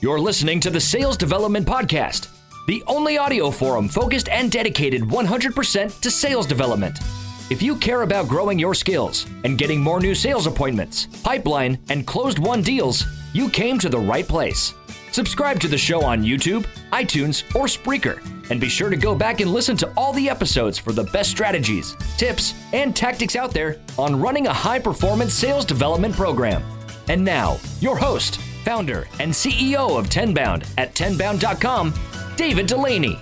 You're listening to the Sales Development Podcast, the only audio forum focused and dedicated 100% to sales development. If you care about growing your skills and getting more new sales appointments, pipeline, and closed won deals, you came to the right place. Subscribe to the show on YouTube, iTunes, or Spreaker, and be sure to go back and listen to all the episodes for the best strategies, tips, and tactics out there on running a high performance sales development program. And now, your host, founder, and CEO of Tenbound at tenbound.com, David Dulany.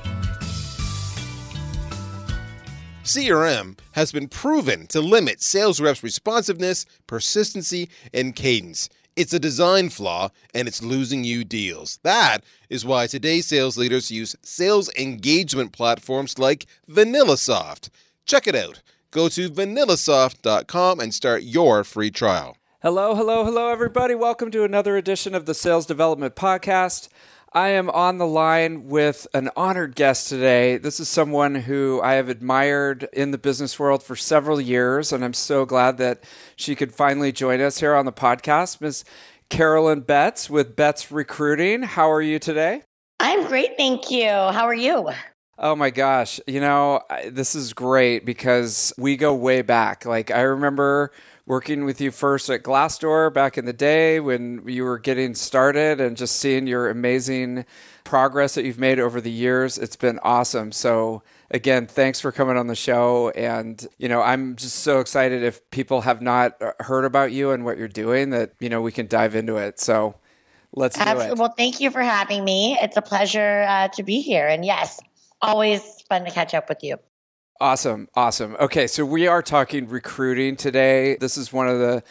CRM has been proven to limit sales reps' responsiveness, persistency, and cadence. It's a design flaw and it's losing you deals. That is why today's sales leaders use sales engagement platforms like VanillaSoft. Check it out. Go to vanillasoft.com and start your free trial. Hello, hello, hello, everybody. Welcome to another edition of the Sales Development Podcast. I am on the line with an honored guest today. This is someone who I have admired in the business world for several years, and I'm so glad that she could finally join us here on the podcast. Ms. Carolyn Betts with Betts Recruiting. How are you today? I'm great, thank you. How are you? Oh my gosh. You know, this is great because we go way back. Like, I remember working with you first at Glassdoor back in the day when you were getting started and just seeing your amazing progress that you've made over the years. It's been awesome. So, again, thanks for coming on the show. And, you know, I'm just so excited if people have not heard about you and what you're doing that, you know, we can dive into it. So, let's do Absolutely. it. Well, thank you for having me. It's a pleasure uh, to be here. And yes, always fun to catch up with you. Awesome, awesome. Okay, so we are talking recruiting today. This is one of the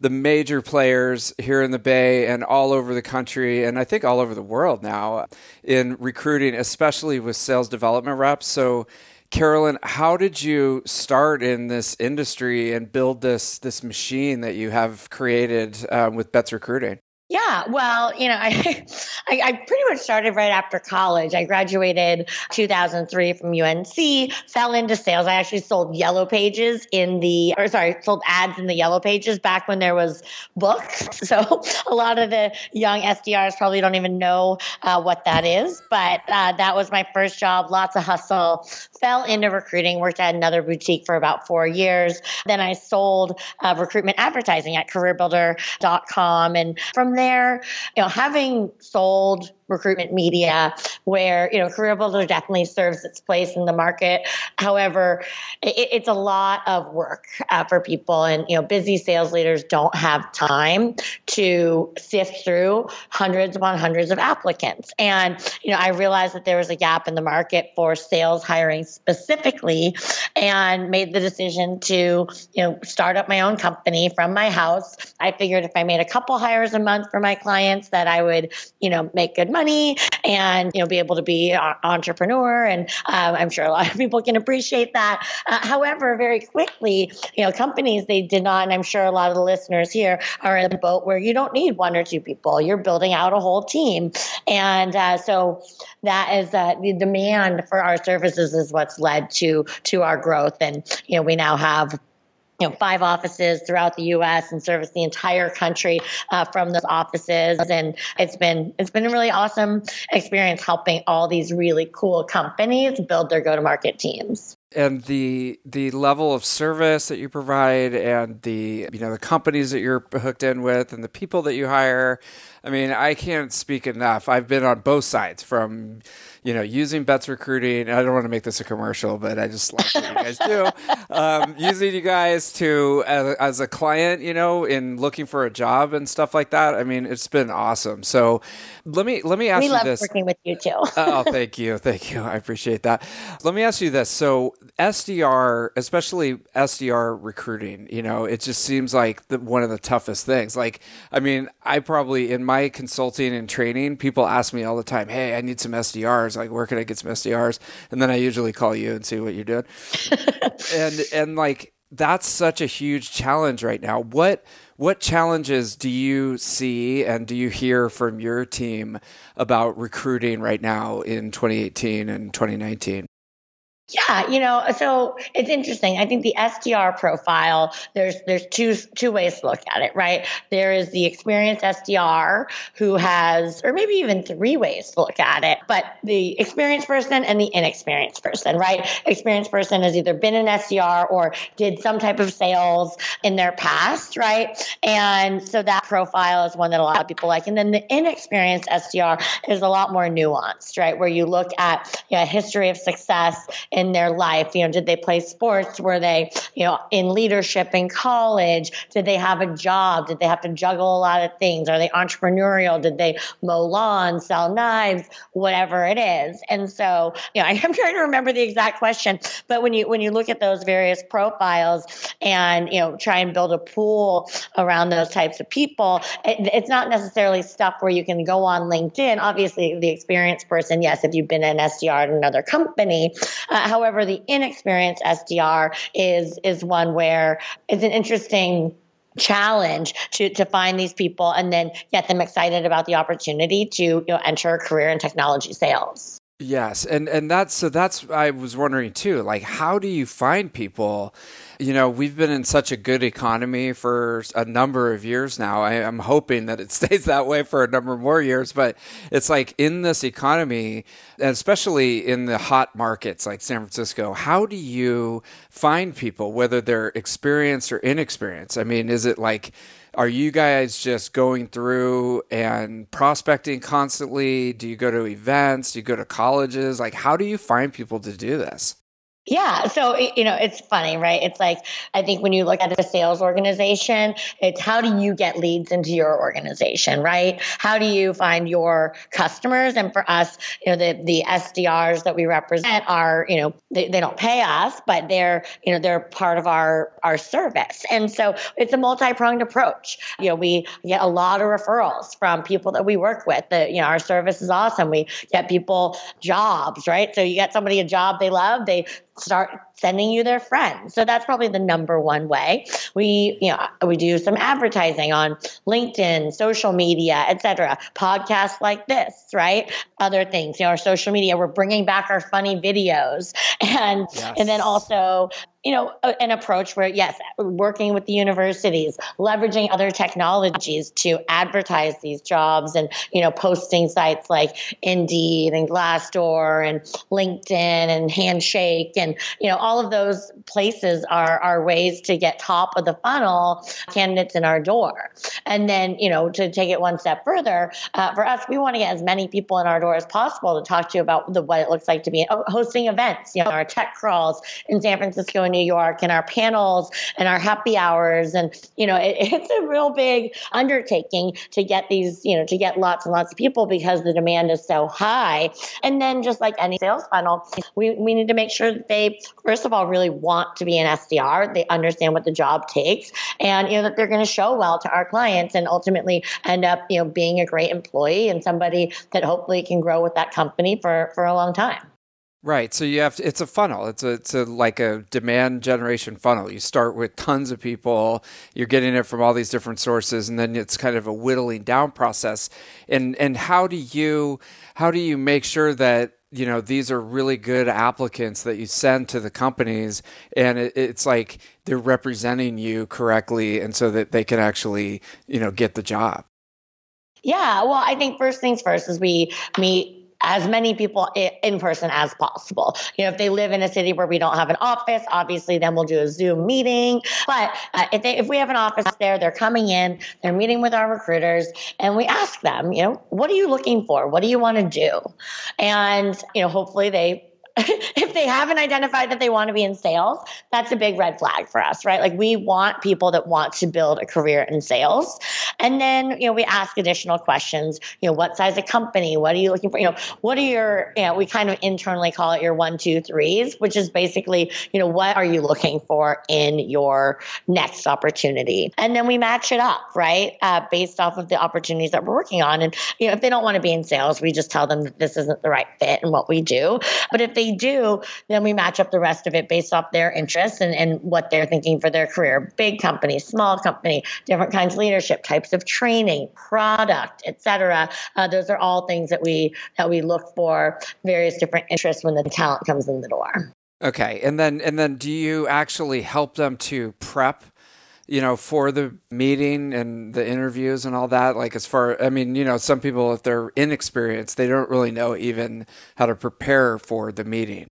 the major players here in the Bay and all over the country, and I think all over the world now in recruiting, especially with sales development reps. So, Carolyn, how did you start in this industry and build this this machine that you have created um, with Betts Recruiting? Yeah, well, you know, I, I, I pretty much started right after college. I graduated 2003 from UNC, fell into sales. I actually sold yellow pages in the, or sorry, sold ads in the yellow pages back when there was books. So a lot of the young SDRs probably don't even know uh, what that is, but uh, that was my first job. Lots of hustle. Fell into recruiting. Worked at another boutique for about four years. Then I sold uh, recruitment advertising at CareerBuilder.com, and from there, you know, having sold recruitment media where you know CareerBuilder definitely serves its place in the market. However it, it's a lot of work uh, for people and you know busy sales leaders don't have time to sift through hundreds upon hundreds of applicants. And you know i realized that there was a gap in the market for sales hiring specifically and made the decision to you know start up my own company from my house. I figured if i made a couple hires a month for my clients that i would you know make good money and you know be able to be an entrepreneur. And um, i'm sure a lot of people can appreciate that. Uh, however very quickly you know companies they did not and i'm sure a lot of the listeners here are in the boat where you don't need one or two people. You're building out a whole team. And uh, so that is uh, the demand for our services is what's led to to our growth. And you know we now have you know, five offices throughout the U.S. and service the entire country uh, from those offices. And it's been it's been a really awesome experience helping all these really cool companies build their go-to-market teams and the the level of service that you provide and the you know the companies that you're hooked in with and the people that you hire i mean i can't speak enough i've been on both sides from you know, using Betts Recruiting. I don't want to make this a commercial, but I just like what you guys do. Um, using you guys to as, as, a client, you know, in looking for a job and stuff like that. I mean, it's been awesome. So let me let me ask we you love this. Working with you too. oh, thank you, thank you. I appreciate that. Let me ask you this. So SDR, especially SDR recruiting, you know, it just seems like the, one of the toughest things. Like, I mean, I probably in my consulting and training, people ask me all the time, "Hey, I need some SDRs." like, where can I get some SDRs? And then I usually call you and see what you're doing. and and like that's such a huge challenge right now. What what challenges do you see and do you hear from your team about recruiting right now in 2018 and 2019? Yeah, you know, so it's interesting. I think the SDR profile, there's there's two two ways to look at it, right? There is the experienced SDR who has, or maybe even three ways to look at it, but the experienced person and the inexperienced person, right? Experienced person has either been an SDR or did some type of sales in their past, right? And so that profile is one that a lot of people like. And then the inexperienced SDR is a lot more nuanced, right? Where you look at you know, a history of success in their life. You know, did they play sports? Were they, you know, in leadership in college? Did they have a job? Did they have to juggle a lot of things? Are they entrepreneurial? Did they mow lawns, sell knives, whatever it is? And so, you know, I am trying to remember the exact question, but when you when you look at those various profiles and you know try and build a pool around those types of people, it, it's not necessarily stuff where you can go on LinkedIn. Obviously, the experienced person, yes, if you've been an SDR at another company. Uh, however, the inexperienced SDR is is one where it's an interesting challenge to to find these people and then get them excited about the opportunity to you know enter a career in technology sales. Yes, and and that's so that's I was wondering too. Like, how do you find people? You know, we've been in such a good economy for a number of years now. I, am hoping that it stays that way for a number more years. But it's like in this economy, especially in the hot markets like San Francisco, how do you find people, whether they're experienced or inexperienced? I mean, is it like are you guys just going through and prospecting constantly? Do you go to events? Do you go to colleges? Like, how do you find people to do this? Yeah. So, you know, it's funny, right? It's like, I think when you look at a sales organization, it's how do you get leads into your organization, right? How do you find your customers? And for us, you know, the, the SDRs that we represent are, you know, they, they don't pay us, but they're, you know, they're part of our, our service. And so it's a multi-pronged approach. You know, we get a lot of referrals from people that we work with that, you know, our service is awesome. We get people jobs, right? So you get somebody a job they love, they start sending you their friends. So that's probably the number one way. We, you know, we do some advertising on LinkedIn, social media, etc. Podcasts like this, right? Other things, you know, our social media, we're bringing back our funny videos and yes. and then also you know, an approach where, yes, working with the universities, leveraging other technologies to advertise these jobs and, you know, posting sites like Indeed and Glassdoor and LinkedIn and Handshake and, you know, all of those places are, are ways to get top of the funnel candidates in our door. And then, you know, to take it one step further, uh, for us, we want to get as many people in our door as possible to talk to you about the, what it looks like to be hosting events, you know, our tech crawls in San Francisco and New York and our panels and our happy hours. And, you know, it, it's a real big undertaking to get these, you know, to get lots and lots of people because the demand is so high. And then just like any sales funnel, we, we need to make sure that they, first of all, really want to be an SDR. They understand what the job takes and, you know, that they're going to show well to our clients and ultimately end up, you know, being a great employee and somebody that hopefully can grow with that company for, for a long time. Right. So you have to, it's a funnel. It's a it's a like a demand generation funnel. You start with tons of people, you're getting it from all these different sources and then it's kind of a whittling down process. And and how do you how do you make sure that you know these are really good applicants that you send to the companies and it, it's like they're representing you correctly and so that they can actually you know get the job yeah well i think first things first is we meet as many people in person as possible. You know, if they live in a city where we don't have an office, obviously then we'll do a Zoom meeting. But uh, if, they, if we have an office there, they're coming in, they're meeting with our recruiters, and we ask them, you know, what are you looking for? What do you want to do? And, you know, hopefully they if they haven't identified that they want to be in sales, that's a big red flag for us, right? Like we want people that want to build a career in sales. And then, you know, we ask additional questions, you know, what size of company? What are you looking for? You know, what are your, you know, we kind of internally call it your one, two, threes, which is basically, you know, what are you looking for in your next opportunity? And then we match it up, right? Uh, based off of the opportunities that we're working on. And, you know, if they don't want to be in sales, we just tell them that this isn't the right fit and what we do. But if they they do, then we match up the rest of it based off their interests and, and what they're thinking for their career. Big company, small company, different kinds of leadership, types of training, product, etc. Uh, those are all things that we that we look for various different interests when the talent comes in the door. Okay, and then and then do you actually help them to prep you know, for the meeting and the interviews and all that? Like, as far, I mean, you know, some people, if they're inexperienced, they don't really know even how to prepare for the meeting.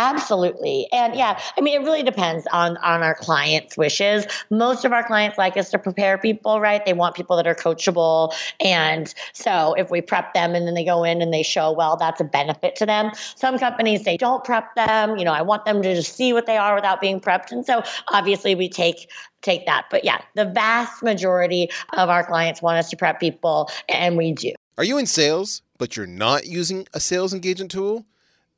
Absolutely. And yeah, I mean, it really depends on, on our clients' wishes. Most of our clients like us to prepare people, right? They want people that are coachable. And so if we prep them and then they go in and they show well, that's a benefit to them. Some companies say, don't prep them. You know, I want them to just see what they are without being prepped. And so obviously we take take that. But yeah, the vast majority of our clients want us to prep people, and we do. Are you in sales, but you're not using a sales engagement tool?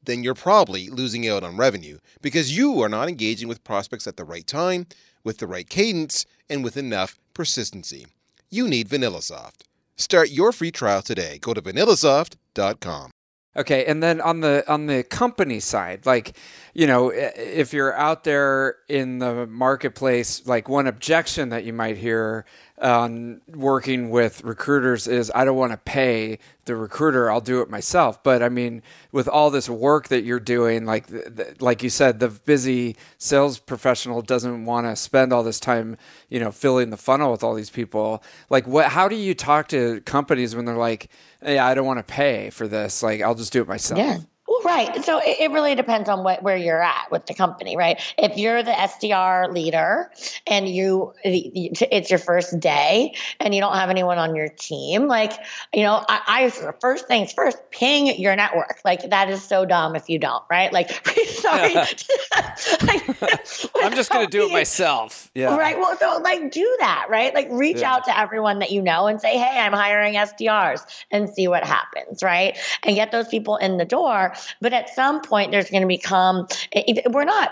Then you're probably losing out on revenue because you are not engaging with prospects at the right time, with the right cadence, and with enough persistency. You need VanillaSoft. Start your free trial today. Go to vanillasoft.com. Okay, and then on the on the company side, like, you know, if you're out there in the marketplace, like one objection that you might hear on working with recruiters is I don't want to pay the recruiter. I'll do it myself. But I mean, with all this work that you're doing, like like you said, the busy sales professional doesn't want to spend all this time, you know, filling the funnel with all these people. Like, what? How do you talk to companies when they're like, "Hey, I don't want to pay for this. Like, I'll just do it myself." Yeah. Right. So it, really depends on what, where you're at with the company, right? If you're the SDR leader and you, it's your first day and you don't have anyone on your team, like, you know, I, I first things first, ping your network. Like that is so dumb if you don't, right? Like, sorry. I'm just going to do it myself. Yeah. Right. Well, so like do that, right? Like reach yeah. out to everyone that you know and say, Hey, I'm hiring SDRs and see what happens, right? And get those people in the door but at some point, there's going to become, we're not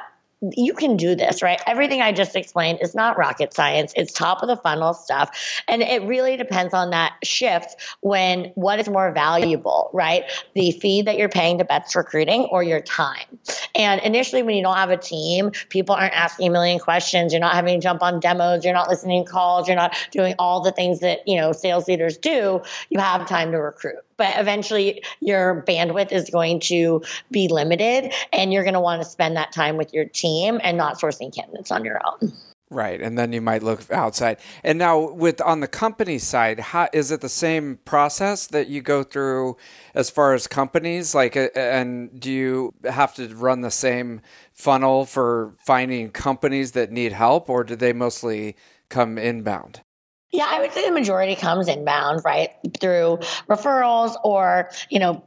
you can do this, right? Everything I just explained is not rocket science. It's top of the funnel stuff. And it really depends on that shift when what is more valuable, right? The fee that you're paying to Betts Recruiting or your time. And initially, when you don't have a team, people aren't asking a million questions. You're not having to jump on demos. You're not listening to calls. You're not doing all the things that, you know, sales leaders do. You have time to recruit but eventually your bandwidth is going to be limited and you're going to want to spend that time with your team and not sourcing candidates on your own. Right, and then you might look outside. And now, with on the company side, how, is it the same process that you go through as far as companies? Like, and do you have to run the same funnel for finding companies that need help, or do they mostly come inbound? Yeah, I would say the majority comes inbound, right? Through referrals or, you know,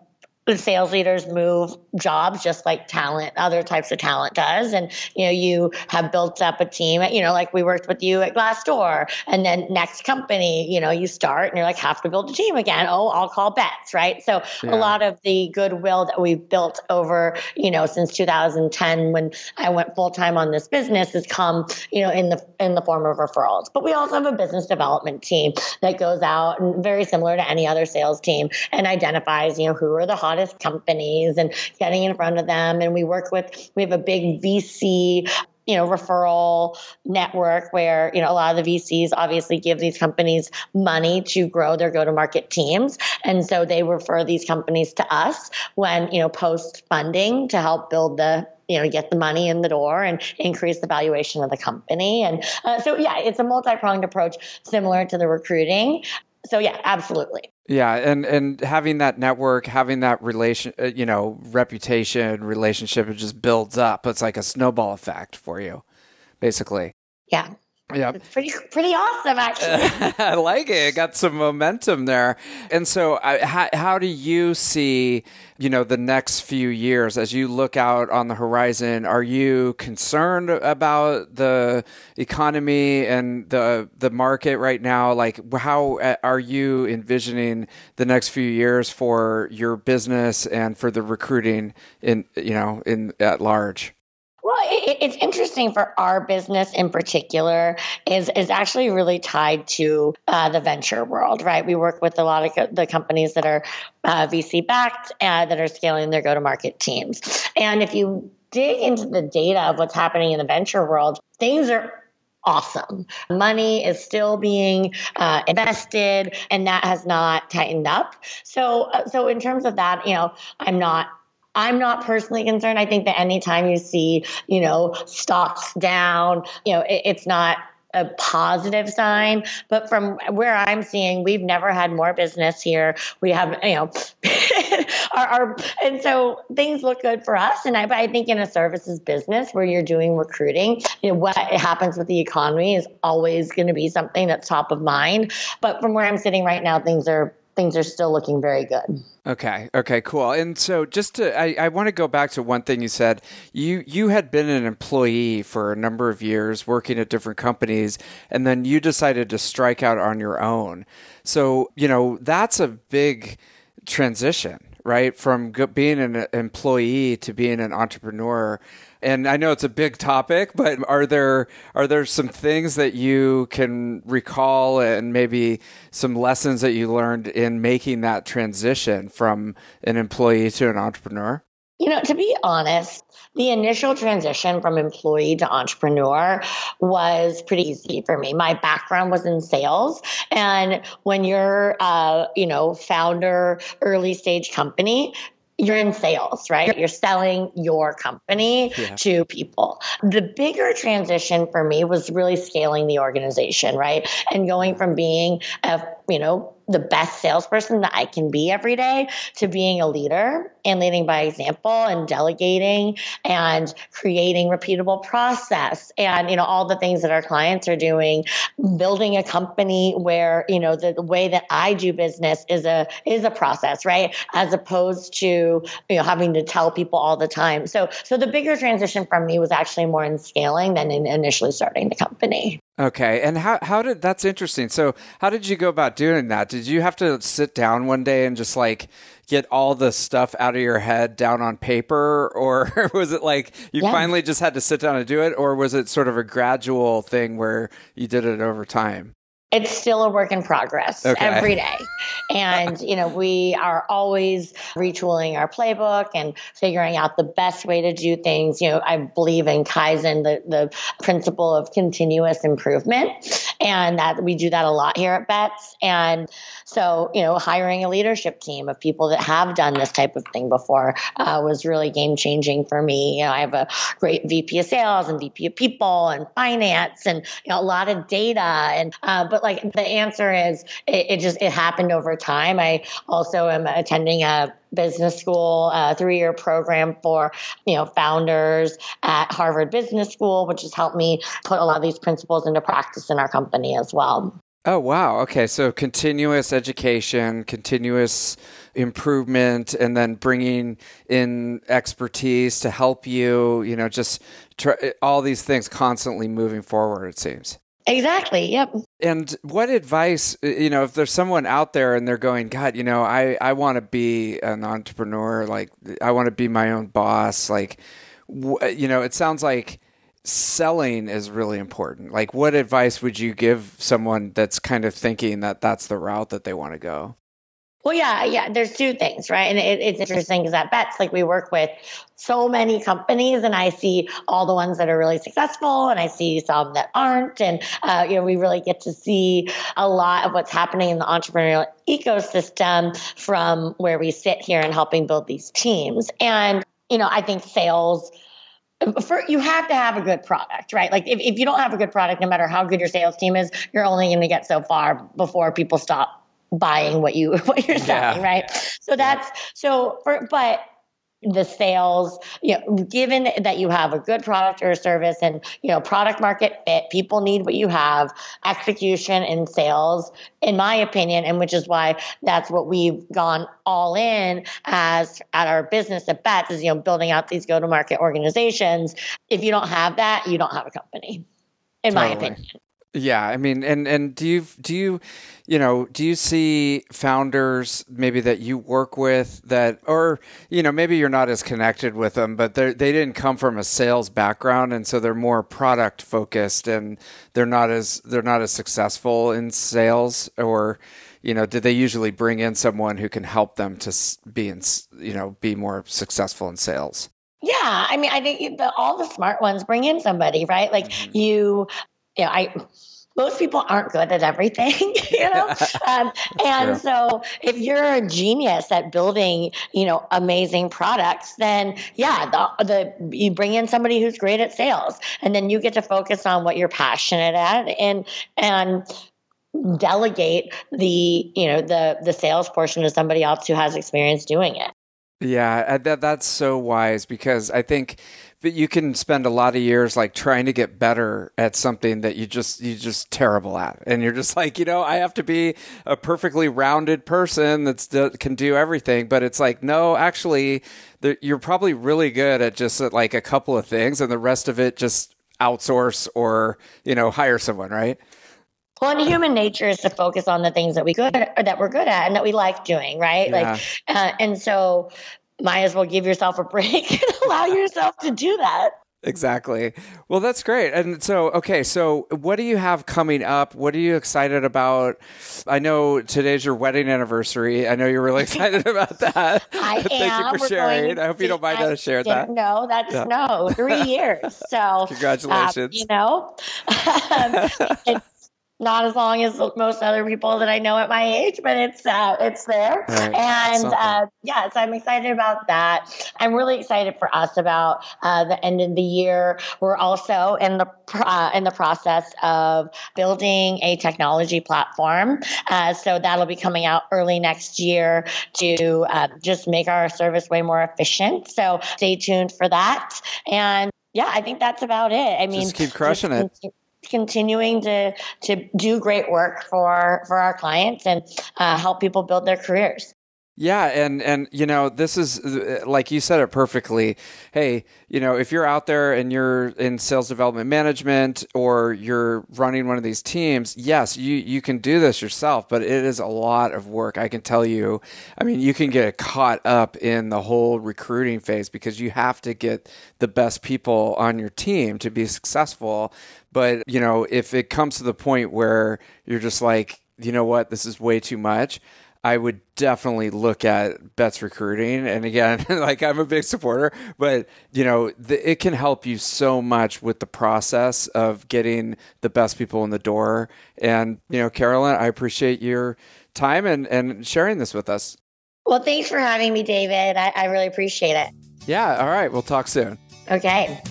sales leaders move jobs just like talent other types of talent does. And you know you have built up a team you know like we worked with you at glassdoor. And then next company you know you start and you're like have to build a team again. Oh i'll call Betts right? So yeah. a lot of the goodwill that we've built over you know since 2010 when i went full time on this business has come you know in the in the form of referrals. But we also have a business development team that goes out and very similar to any other sales team and identifies you know who are the hot hottest companies and getting in front of them. And we work with, we have a big VC you know referral network where you know a lot of the VCs obviously give these companies money to grow their go to market teams. And so they refer these companies to us when you know post funding to help build the you know get the money in the door and increase the valuation of the company. And uh, so yeah it's a multi-pronged approach similar to the recruiting so yeah absolutely yeah, and and having that network, having that relation, uh, you know, reputation, relationship, it just builds up. It's like a snowball effect for you, basically. Yeah. Yeah, it's pretty pretty awesome actually. I like it. It got some momentum there. And so, uh, how how do you see, you know, the next few years as you look out on the horizon? Are you concerned about the economy and the the market right now? Like, how uh, are you envisioning the next few years for your business and for the recruiting in you know in at large? Well, it, it's interesting for our business in particular is is actually really tied to uh, the venture world, right? We work with a lot of co- the companies that are uh, VC backed uh, that are scaling their go to market teams, and if you dig into the data of what's happening in the venture world, things are awesome. Money is still being uh, invested, and that has not tightened up. So, uh, so in terms of that, you know, I'm not I'm not personally concerned. I think that anytime you see, you know, stocks down, you know, it, it's not a positive sign. But from where I'm seeing, we've never had more business here. We have, you know, our, our, and so things look good for us. And I, but I think in a services business where you're doing recruiting, you know, what happens with the economy is always going to be something that's top of mind. But from where I'm sitting right now, things are things are still looking very good. Okay. Okay. Cool. And so, just to, I, I want to go back to one thing you said. You you had been an employee for a number of years, working at different companies, and then you decided to strike out on your own. So you know that's a big transition, right? From being an employee to being an entrepreneur and I know it's a big topic, but are there are there some things that you can recall and maybe some lessons that you learned in making that transition from an employee to an entrepreneur? You know, to be honest, the initial transition from employee to entrepreneur was pretty easy for me. My background was in sales, and when you're, uh, you know, founder, early stage company, you're in sales, right? You're selling your company yeah. to people. The bigger transition for me was really scaling the organization, right? And going from being a, you know, the best salesperson that I can be every day to being a leader and leading by example and delegating and creating repeatable process and you know all the things that our clients are doing building a company where you know the, the way that I do business is a is a process right as opposed to you know having to tell people all the time so so the bigger transition from me was actually more in scaling than in initially starting the company Okay, and how how did that's interesting. So, how did you go about doing that? Did you have to sit down one day and just like get all the stuff out of your head down on paper or was it like you yeah. finally just had to sit down and do it or was it sort of a gradual thing where you did it over time? it's still a work in progress okay. every day. And, you know, we are always retooling our playbook and figuring out the best way to do things. You know, I believe in Kaizen, the, the principle of continuous improvement, and that we do that a lot here at Betts. And so, you know, hiring a leadership team of people that have done this type of thing before uh, was really game changing for me. You know, I have a great VP of sales and VP of people and finance and, you know, a lot of data. And, uh, but like the answer is it, it just, it happened over time. I also am attending a business school, a three year program for, you know, founders at Harvard Business School, which has helped me put a lot of these principles into practice in our company as well. Oh, wow. Okay. So continuous education, continuous improvement, and then bringing in expertise to help you, you know, just try, all these things constantly moving forward, it seems. Exactly. Yep. And what advice, uh, you know, if there's someone out there and they're going, God, you know, I, I want to be an entrepreneur, like, I want to be my own boss, like, uh, you know, it sounds like selling is really important. Like, what advice would you give someone that's kind of thinking that that's the route that they want to go? Well, yeah, yeah. There's two things, right? And it, it's interesting because at Betts, like we work with so many companies, and I see all the ones that are really successful, and I see some that aren't, and uh, you know, we really get to see a lot of what's happening in the entrepreneurial ecosystem from where we sit here and helping build these teams. And you know, I think sales for you have to have a good product, right? Like if, if you don't have a good product, no matter how good your sales team is, you're only going to get so far before people stop buying what you what you're selling, yeah. right? So that's so for but the sales, you know, given that you have a good product or a service and, you know, product market fit, people need what you have, execution and sales, in my opinion, and which is why that's what we've gone all in as at our business at Betts is, you know, building out these go to market organizations. If you don't have that, you don't have a company, in totally. my opinion. Yeah, I mean, and and do you do you, you know, do you see founders maybe that you work with that, or you know, maybe you're not as connected with them, but they they didn't come from a sales background, and so they're more product focused, and they're not as they're not as successful in sales, or you know, did they usually bring in someone who can help them to be in, you know, be more successful in sales? Yeah, I mean, I think the, all the smart ones bring in somebody, right? Like mm-hmm. you, you know, I most people aren't good at everything, you know? um, and so if you're a genius at building, you know, amazing products, then yeah, the, the you bring in somebody who's great at sales and then you get to focus on what you're passionate at and and delegate the, you know, the the sales portion to somebody else who has experience doing it. Yeah, uh, that that's so wise because I think that you can spend a lot of years like trying to get better at something that you just you just terrible at, and you're just like, you know, I have to be a perfectly rounded person that's that can do everything. But it's like, no, actually, you're probably really good at just at like a couple of things, and the rest of it just outsource or you know hire someone, right? Well, and human nature is to focus on the things that we good or that we're good at and that we like doing, right? Yeah. Like, uh, and so might as well give yourself a break and allow yourself to do that. Exactly. Well, that's great. And so, okay, so what do you have coming up? What are you excited about? I know today's your wedding anniversary. I know you're really excited about that. I Thank am. you for We're sharing. I hope you don't mind I to share didn't that. know that's Yeah. no three years. So uh, Congratulations. you know, it's not as long as most other people that I know at my age, but it's uh, it's there. Right. And uh, yeah, so I'm excited about that. I'm really excited for us about uh, the end of the year. We're also in the uh, in the process of building a technology platform. Uh, so that'll be coming out early next year to uh, just make our service way more efficient. So stay tuned for that. And yeah, I think that's about it. I mean, Just keep crushing it. Conti- Continuing to to do great work for for our clients and uh, help people build their careers. Yeah, and and you know this is uh, like you said it perfectly. Hey, you know if you're out there and you're in sales development management or you're running one of these teams, yes, you you can do this yourself, but it is a lot of work. I can tell you. I mean, you can get caught up in the whole recruiting phase because you have to get the best people on your team to be successful. But you know, if it comes to the point where you're just like, you know what, this is way too much. I would definitely look at Betts Recruiting. And again, like I'm a big supporter, but you know, the, it can help you so much with the process of getting the best people in the door. And you know, Carolyn, I appreciate your time and and sharing this with us. Well, thanks for having me, David. I, I really appreciate it. Yeah. All right. We'll talk soon. Okay.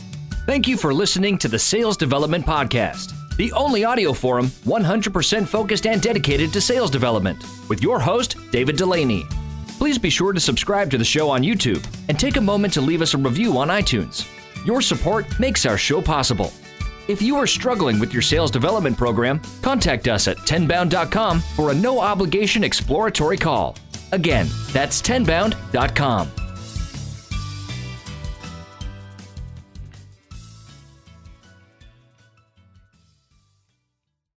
Thank you for listening to the Sales Development Podcast, the only audio forum 100% focused and dedicated to sales development, with your host, David Dulany. Please be sure to subscribe to the show on YouTube and take a moment to leave us a review on iTunes. Your support makes our show possible. If you are struggling with your sales development program, contact us at tenbound.com for a no obligation exploratory call. Again, that's tenbound.com.